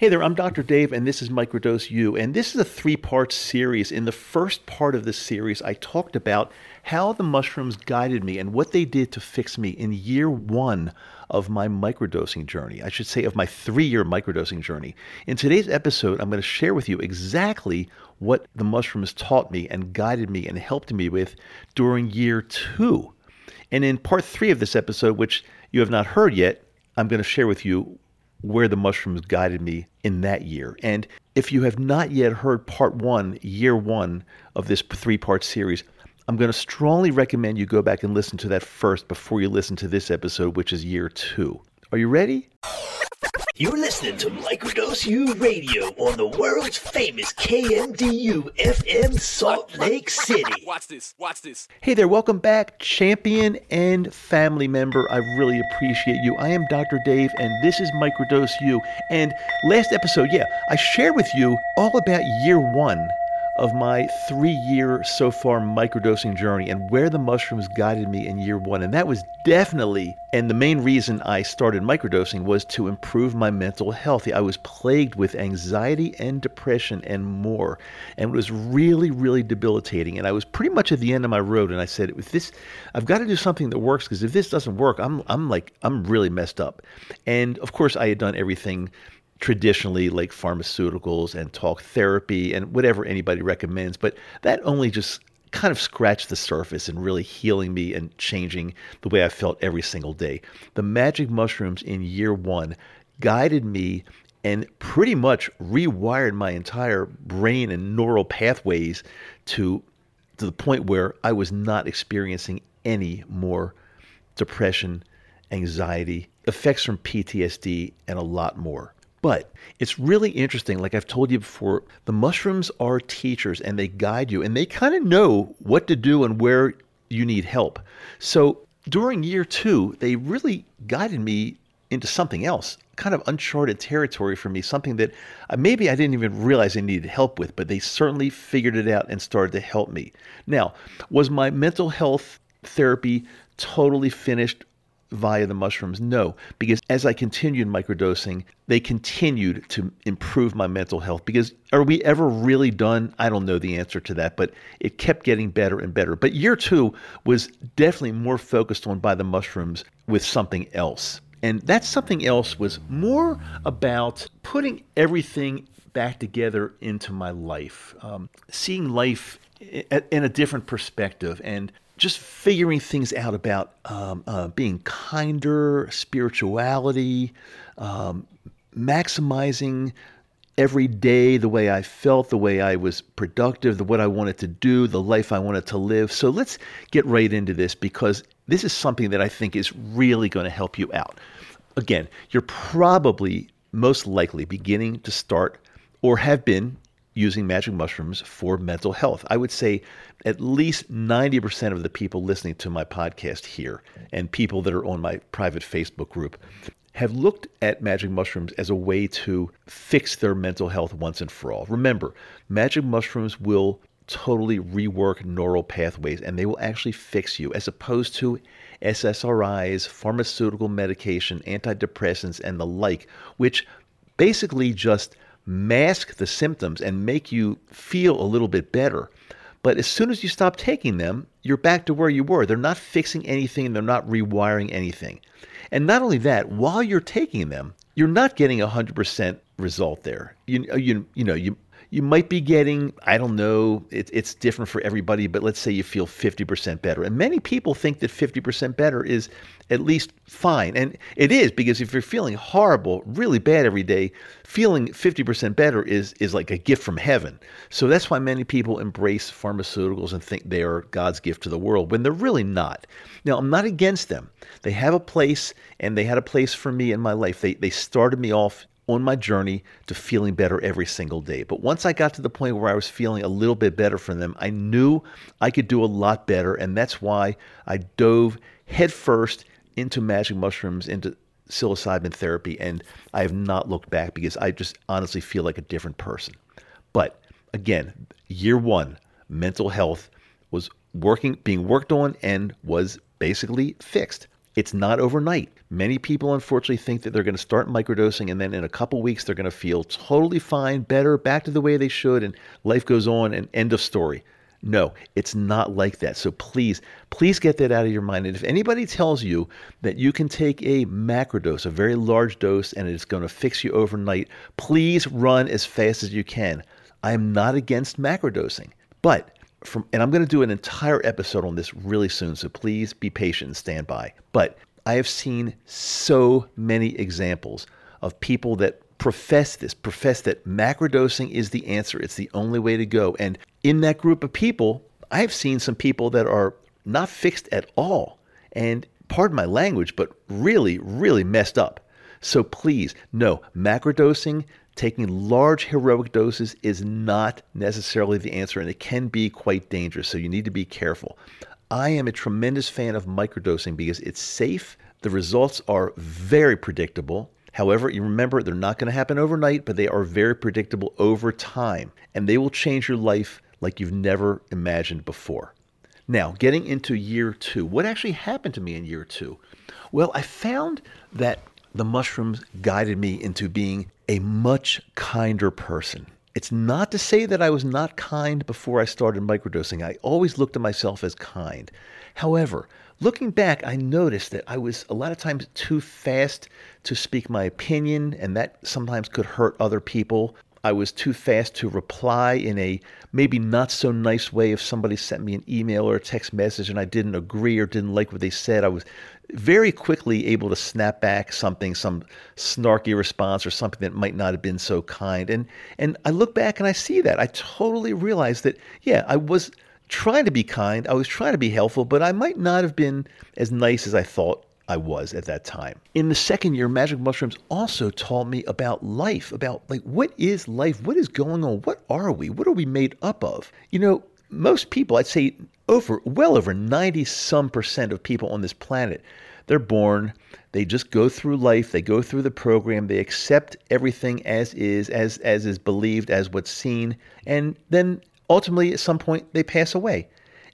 Hey there, I'm Dr. Dave, and this is Microdose U. And this is a three part series. In the first part of this series, I talked about how the mushrooms guided me and what they did to fix me in year one of my microdosing journey. I should say, of my three year microdosing journey. In today's episode, I'm going to share with you exactly what the mushrooms taught me and guided me and helped me with during year two. And in part three of this episode, which you have not heard yet, I'm going to share with you where the mushrooms guided me in that year. And if you have not yet heard part one, year one of this three part series, I'm going to strongly recommend you go back and listen to that first before you listen to this episode, which is year two. Are you ready? You're listening to Microdose U Radio on the world's famous KMDU FM Salt Lake City. Watch this. Watch this. Hey there, welcome back, champion and family member. I really appreciate you. I am Dr. Dave, and this is Microdose U. And last episode, yeah, I shared with you all about year one of my three year so far microdosing journey and where the mushrooms guided me in year one. And that was definitely, and the main reason I started microdosing was to improve my mental health. I was plagued with anxiety and depression and more. And it was really, really debilitating. And I was pretty much at the end of my road. And I said, if this, I've got to do something that works because if this doesn't work, I'm, I'm like, I'm really messed up. And of course, I had done everything traditionally like pharmaceuticals and talk therapy and whatever anybody recommends, but that only just kind of scratched the surface and really healing me and changing the way I felt every single day. The magic mushrooms in year one guided me and pretty much rewired my entire brain and neural pathways to to the point where I was not experiencing any more depression, anxiety, effects from PTSD, and a lot more. But it's really interesting. Like I've told you before, the mushrooms are teachers and they guide you and they kind of know what to do and where you need help. So during year two, they really guided me into something else, kind of uncharted territory for me, something that uh, maybe I didn't even realize I needed help with, but they certainly figured it out and started to help me. Now, was my mental health therapy totally finished via the mushrooms? No, because as I continued microdosing, they continued to improve my mental health. Because are we ever really done? I don't know the answer to that, but it kept getting better and better. But year two was definitely more focused on by the mushrooms with something else. And that something else was more about putting everything back together into my life, um, seeing life in a different perspective and just figuring things out about um, uh, being kinder, spirituality, um, maximizing every day the way I felt, the way I was productive, the what I wanted to do, the life I wanted to live. So let's get right into this because this is something that I think is really going to help you out. Again, you're probably most likely beginning to start or have been using magic mushrooms for mental health. I would say at least 90% of the people listening to my podcast here and people that are on my private Facebook group have looked at magic mushrooms as a way to fix their mental health once and for all. Remember, magic mushrooms will totally rework neural pathways and they will actually fix you as opposed to SSRIs, pharmaceutical medication, antidepressants, and the like, which basically just mask the symptoms and make you feel a little bit better. But as soon as you stop taking them, you're back to where you were. They're not fixing anything, they're not rewiring anything. And not only that, while you're taking them, you're not getting a 100% result there. You, you, you know, you, you might be getting, I don't know, it, it's different for everybody, but let's say you feel 50% better. And many people think that 50% better is at least fine. And it is because if you're feeling horrible, really bad every day, feeling 50% better is, is like a gift from heaven. So that's why many people embrace pharmaceuticals and think they are God's gift to the world when they're really not. Now, I'm not against them. They have a place, and they had a place for me in my life. They, they started me off on my journey to feeling better every single day. But once I got to the point where I was feeling a little bit better from them, I knew I could do a lot better. And that's why I dove headfirst into magic mushrooms, into psilocybin therapy. And I have not looked back because I just honestly feel like a different person. But again, year one, mental health was working, being worked on, and was basically fixed. It's not overnight Many people unfortunately think that they're going to start microdosing and then in a couple weeks they're going to feel totally fine, better, back to the way they should, and life goes on and end of story. No, it's not like that. So please, please get that out of your mind. And if anybody tells you that you can take a macrodose, a very large dose, and it's going to fix you overnight, please run as fast as you can. I am not against macrodosing, but from, and I'm going to do an entire episode on this really soon. So please be patient and stand by. But I have seen so many examples of people that profess this, profess that macrodosing is the answer. It's the only way to go. And in that group of people, I've seen some people that are not fixed at all. And pardon my language, but really, really messed up. So please, no, macrodosing, taking large heroic doses is not necessarily the answer, and it can be quite dangerous. So you need to be careful. I am a tremendous fan of microdosing because it's safe, the results are very predictable, However, you remember they're not going to happen overnight, but they are very predictable over time, and they will change your life like you've never imagined before. Now, getting into year two, what actually happened to me in year two? Well, I found that the mushrooms guided me into being a much kinder person. It's not to say that I was not kind before I started microdosing. I always looked at myself as kind. However, Looking back, I noticed that I was a lot of times too fast to speak my opinion, and that sometimes could hurt other people. I was too fast to reply in a maybe not so nice way if somebody sent me an email or a text message and I didn't agree or didn't like what they said. I was very quickly able to snap back something, some snarky response or something that might not have been so kind. And and I look back and I see that. I totally realized that yeah, I was trying to be kind. I was trying to be helpful, but I might not have been as nice as I thought I was at that time. In the second year, magic mushrooms also taught me about life, about like what is life? What is going on? What are we? What are we made up of? You know, most people, I'd say over well over 90 some percent of people on this planet, they're born, they just go through life, they go through the program, they accept everything as is, as as is believed, as what's seen, and then ultimately, at some point, they pass away.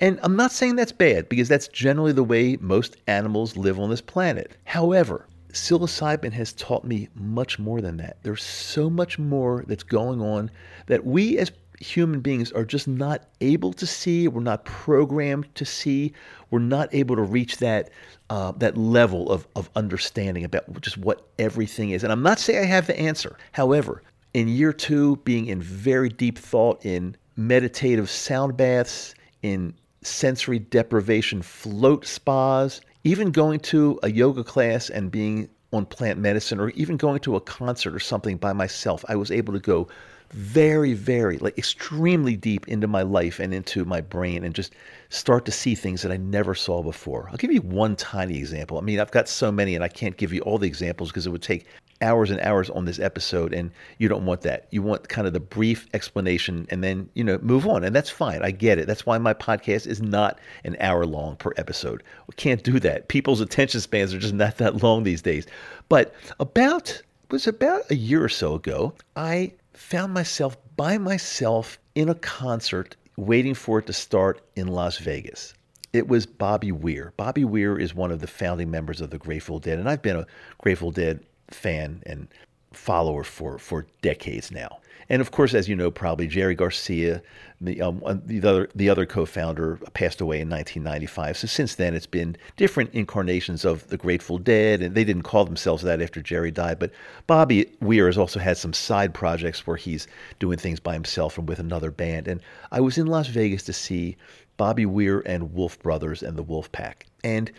And I'm not saying that's bad because that's generally the way most animals live on this planet. However, psilocybin has taught me much more than that. There's so much more that's going on that we as human beings are just not able to see. We're not programmed to see. We're not able to reach that uh, that level of, of understanding about just what everything is. And I'm not saying I have the answer. However, in year two, being in very deep thought in meditative sound baths, in sensory deprivation float spas, even going to a yoga class and being on plant medicine, or even going to a concert or something by myself. I was able to go very, very, like extremely deep into my life and into my brain and just start to see things that I never saw before. I'll give you one tiny example. I mean, I've got so many and I can't give you all the examples because it would take hours and hours on this episode and you don't want that. You want kind of the brief explanation and then, you know, move on. And that's fine. I get it. That's why my podcast is not an hour long per episode. We can't do that. People's attention spans are just not that long these days. But about it was about a year or so ago, I found myself by myself in a concert waiting for it to start in Las Vegas. It was Bobby Weir. Bobby Weir is one of the founding members of the Grateful Dead, and I've been a Grateful Dead fan and follower for for decades now. And of course, as you know, probably Jerry Garcia, the um, the other the other co-founder, passed away in 1995. So since then, it's been different incarnations of the Grateful Dead, and they didn't call themselves that after Jerry died. But Bobby Weir has also had some side projects where he's doing things by himself and with another band. And I was in Las Vegas to see Bobby Weir and Wolf Brothers and the Wolf Pack. And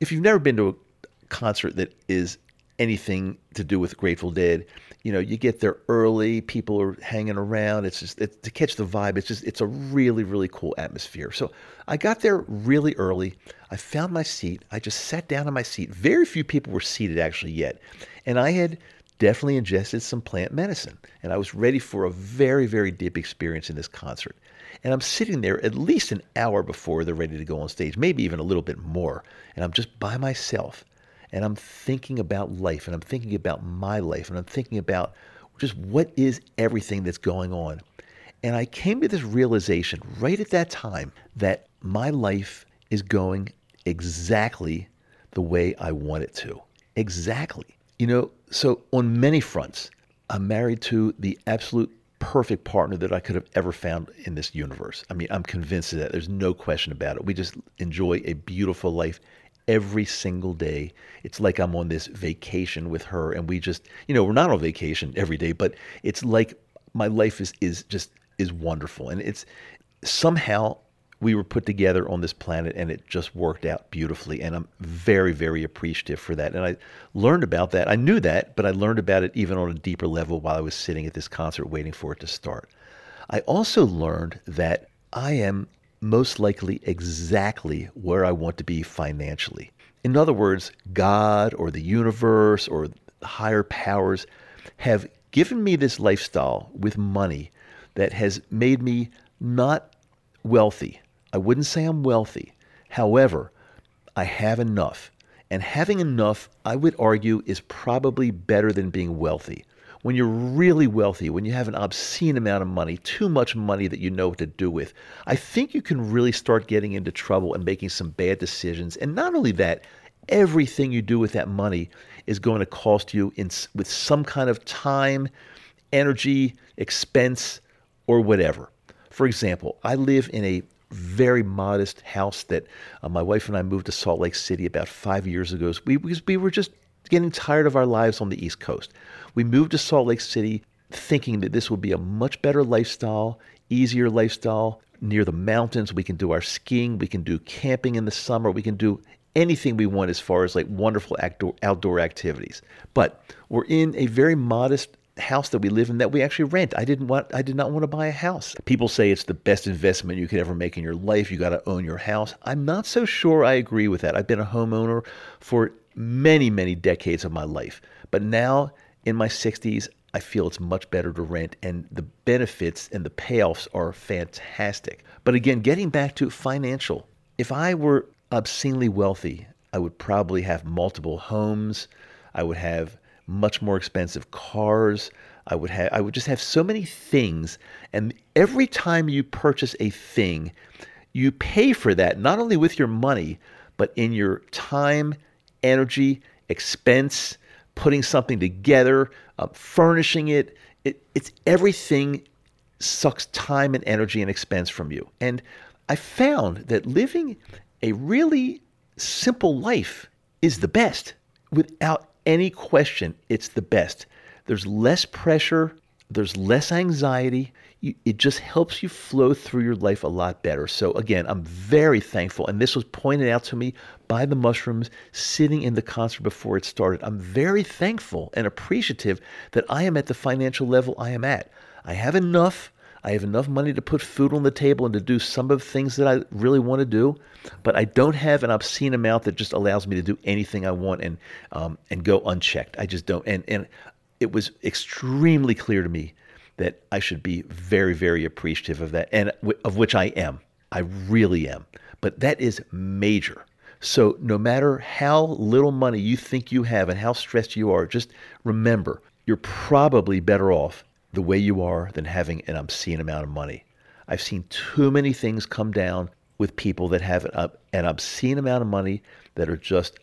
if you've never been to a concert that is anything to do with Grateful Dead. You know, you get there early, people are hanging around. It's just it's, to catch the vibe. It's just it's a really really cool atmosphere. So I got there really early. I found my seat. I just sat down in my seat. Very few people were seated actually yet, and I had definitely ingested some plant medicine, and I was ready for a very very deep experience in this concert. And I'm sitting there at least an hour before they're ready to go on stage, maybe even a little bit more, and I'm just by myself and I'm thinking about life and I'm thinking about my life and I'm thinking about just what is everything that's going on. And I came to this realization right at that time that my life is going exactly the way I want it to. Exactly. You know, so on many fronts, I'm married to the absolute perfect partner that I could have ever found in this universe. I mean, I'm convinced of that. There's no question about it. We just enjoy a beautiful life every single day. It's like I'm on this vacation with her and we just, you know, we're not on vacation every day, but it's like my life is is just is wonderful. And it's somehow we were put together on this planet and it just worked out beautifully. And I'm very, very appreciative for that. And I learned about that. I knew that, but I learned about it even on a deeper level while I was sitting at this concert waiting for it to start. I also learned that I am most likely exactly where I want to be financially. In other words, God or the universe or higher powers have given me this lifestyle with money that has made me not wealthy, I wouldn't say I'm wealthy. However, I have enough. And having enough, I would argue, is probably better than being wealthy. When you're really wealthy, when you have an obscene amount of money, too much money that you know what to do with, I think you can really start getting into trouble and making some bad decisions. And not only that, everything you do with that money is going to cost you in, with some kind of time, energy, expense, or whatever. For example, I live in a very modest house that uh, my wife and I moved to Salt Lake City about five years ago. We, we were just getting tired of our lives on the East Coast. We moved to Salt Lake City thinking that this would be a much better lifestyle, easier lifestyle, near the mountains. We can do our skiing, we can do camping in the summer, we can do anything we want as far as like wonderful outdoor, outdoor activities. But we're in a very modest house that we live in that we actually rent. I didn't want I did not want to buy a house. People say it's the best investment you could ever make in your life. You got to own your house. I'm not so sure I agree with that. I've been a homeowner for many, many decades of my life. But now in my 60s, I feel it's much better to rent and the benefits and the payoffs are fantastic. But again, getting back to financial, if I were obscenely wealthy, I would probably have multiple homes. I would have much more expensive cars. I would have I would just have so many things and every time you purchase a thing, you pay for that not only with your money, but in your time, energy, expense, putting something together, uh, furnishing it. it. It's everything sucks time and energy and expense from you. And I found that living a really simple life is the best without any question, it's the best. There's less pressure, there's less anxiety. it just helps you flow through your life a lot better. So, again, I'm very thankful. And this was pointed out to me by the mushrooms sitting in the concert before it started. I'm very thankful and appreciative that I am at the financial level I am at. I have enough I have enough money to put food on the table and to do some of the things that I really want to do, but I don't have an obscene amount that just allows me to do anything I want and um, and go unchecked. I just don't. And and it was extremely clear to me that I should be very very appreciative of that, and of which I am. I really am. But that is major. So no matter how little money you think you have and how stressed you are, just remember you're probably better off the way you are than having an obscene amount of money. I've seen too many things come down with people that have an, obscene amount of money that are just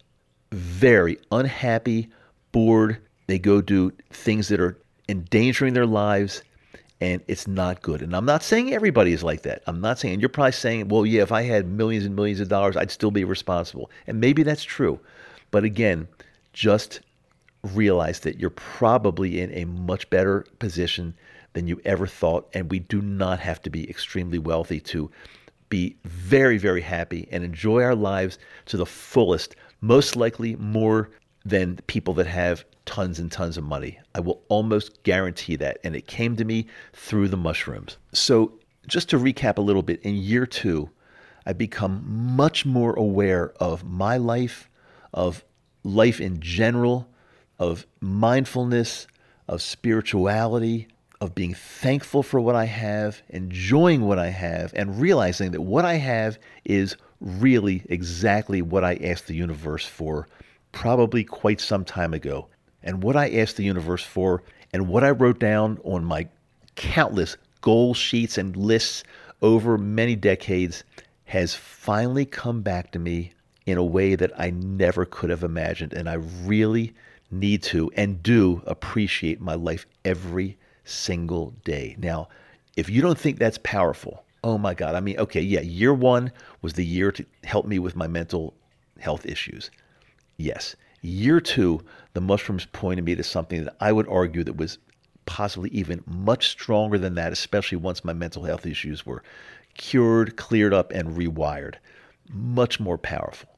very unhappy, bored. They go do things that are endangering their lives, and it's not good. And I'm not saying everybody is like that. I'm not saying, you're probably saying, well, yeah, if I had millions and millions of dollars, I'd still be responsible. And maybe that's true. But again, just realize that you're probably in a much better position than you ever thought. And we do not have to be extremely wealthy to be very, very happy and enjoy our lives to the fullest, most likely more than people that have tons and tons of money. I will almost guarantee that. And it came to me through the mushrooms. So, just to recap a little bit, in year two, I've become much more aware of my life, of life in general, of mindfulness, of spirituality, of being thankful for what I have, enjoying what I have, and realizing that what I have is really exactly what I asked the universe for probably quite some time ago. And what I asked the universe for, and what I wrote down on my countless goal sheets and lists over many decades, has finally come back to me in a way that I never could have imagined. And I really need to and do appreciate my life every single day. Now, if you don't think that's powerful, oh my God. I mean, okay, yeah, year one was the year to help me with my mental health issues. Yes. Year two, the mushrooms pointed me to something that I would argue that was possibly even much stronger than that, especially once my mental health issues were cured, cleared up, and rewired. Much more powerful.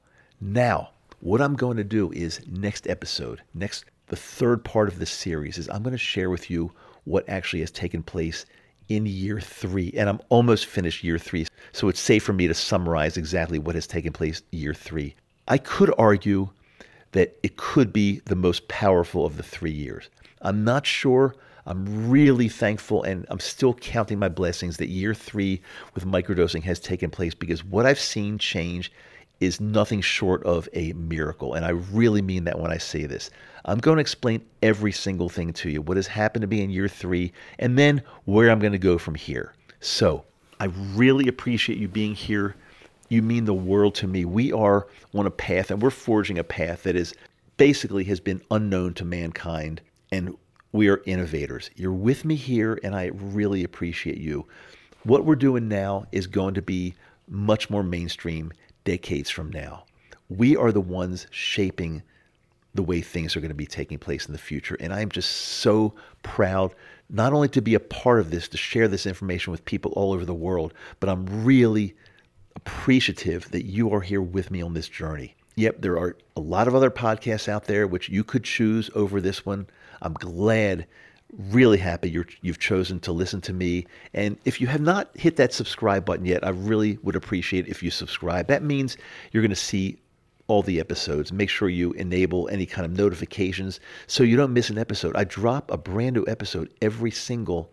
Now, what I'm going to do is next episode, next the third part of this series is I'm going to share with you what actually has taken place in year three. And I'm almost finished year three. So it's safe for me to summarize exactly what has taken place year three. I could argue that it could be the most powerful of the three years. I'm not sure. I'm really thankful and I'm still counting my blessings that year three with microdosing has taken place because what I've seen change is nothing short of a miracle. And I really mean that when I say this. I'm going to explain every single thing to you, what has happened to me in year three, and then where I'm going to go from here. So I really appreciate you being here. You mean the world to me. We are on a path, and we're forging a path that is basically has been unknown to mankind, and we are innovators. You're with me here, and I really appreciate you. What we're doing now is going to be much more mainstream decades from now. We are the ones shaping the way things are going to be taking place in the future. And I'm just so proud not only to be a part of this, to share this information with people all over the world, but I'm really appreciative that you are here with me on this journey. Yep, there are a lot of other podcasts out there which you could choose over this one. I'm glad, really happy you have chosen to listen to me. And if you have not hit that subscribe button yet, I really would appreciate if you subscribe. That means you're going to see all the episodes. Make sure you enable any kind of notifications so you don't miss an episode. I drop a brand new episode every single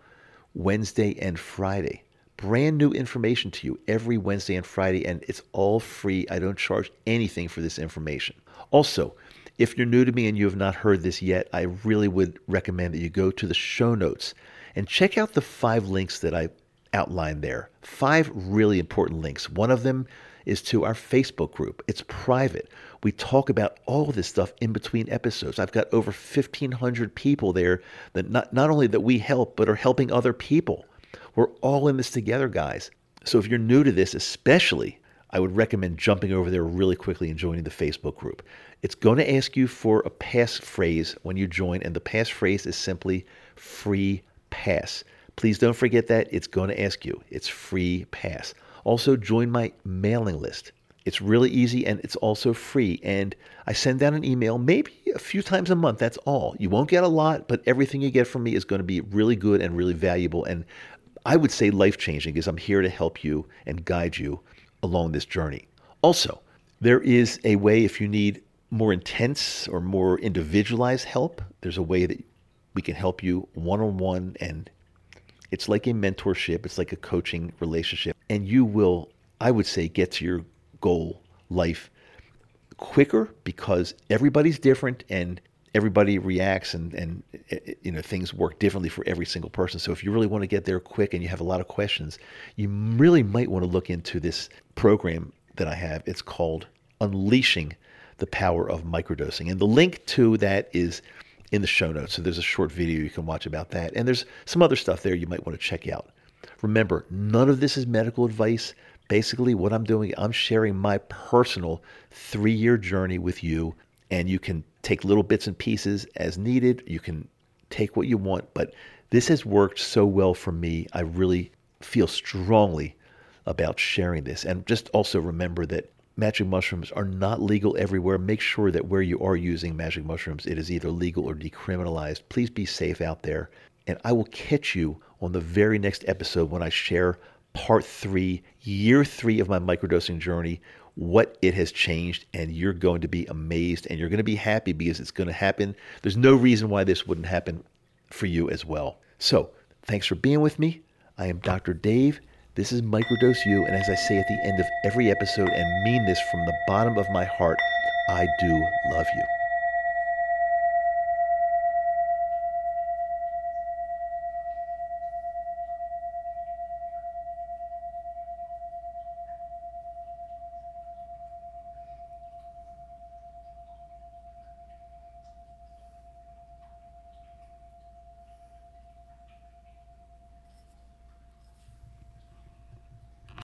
Wednesday and Friday. Brand new information to you every Wednesday and Friday, and it's all free. I don't charge anything for this information. Also, if you're new to me and you have not heard this yet, I really would recommend that you go to the show notes and check out the five links that I outlined there. Five really important links. One of them is to our Facebook group. It's private. We talk about all this stuff in between episodes. I've got over 1,500 people there that not, not only that we help, but are helping other people. We're all in this together, guys. So if you're new to this, especially, I would recommend jumping over there really quickly and joining the Facebook group. It's going to ask you for a passphrase when you join, and the passphrase is simply free pass. Please don't forget that. It's going to ask you. It's free pass. Also, join my mailing list. It's really easy and it's also free. And I send out an email maybe a few times a month. That's all. You won't get a lot, but everything you get from me is going to be really good and really valuable. And I would say life changing because I'm here to help you and guide you along this journey. Also, there is a way if you need more intense or more individualized help, there's a way that we can help you one on one and it's like a mentorship, it's like a coaching relationship, and you will, I would say, get to your goal life quicker because everybody's different and everybody reacts and, and eh, eh, you know things work differently for every single person. So if you really want to get there quick and you have a lot of questions, you really might want to look into this program that I have. It's called Unleashing the Power of Microdosing. And the link to that is in the show notes. So there's a short video you can watch about that. And there's some other stuff there you might want to check out. Remember, none of this is medical advice. Basically, what I'm doing, I'm sharing my personal three year journey with you. And you can take little bits and pieces as needed. You can take what you want. But this has worked so well for me. I really feel strongly about sharing this. And just also remember that magic mushrooms are not legal everywhere. Make sure that where you are using magic mushrooms, it is either legal or decriminalized. Please be safe out there. And I will catch you on the very next episode when I share part three, year three of my microdosing journey, what it has changed. And you're going to be amazed and you're going to be happy because it's going to happen. There's no reason why this wouldn't happen for you as well. So thanks for being with me. I am Dr. Dave. This is Microdose U, and as I say at the end of every episode and mean this from the bottom of my heart, I do love you.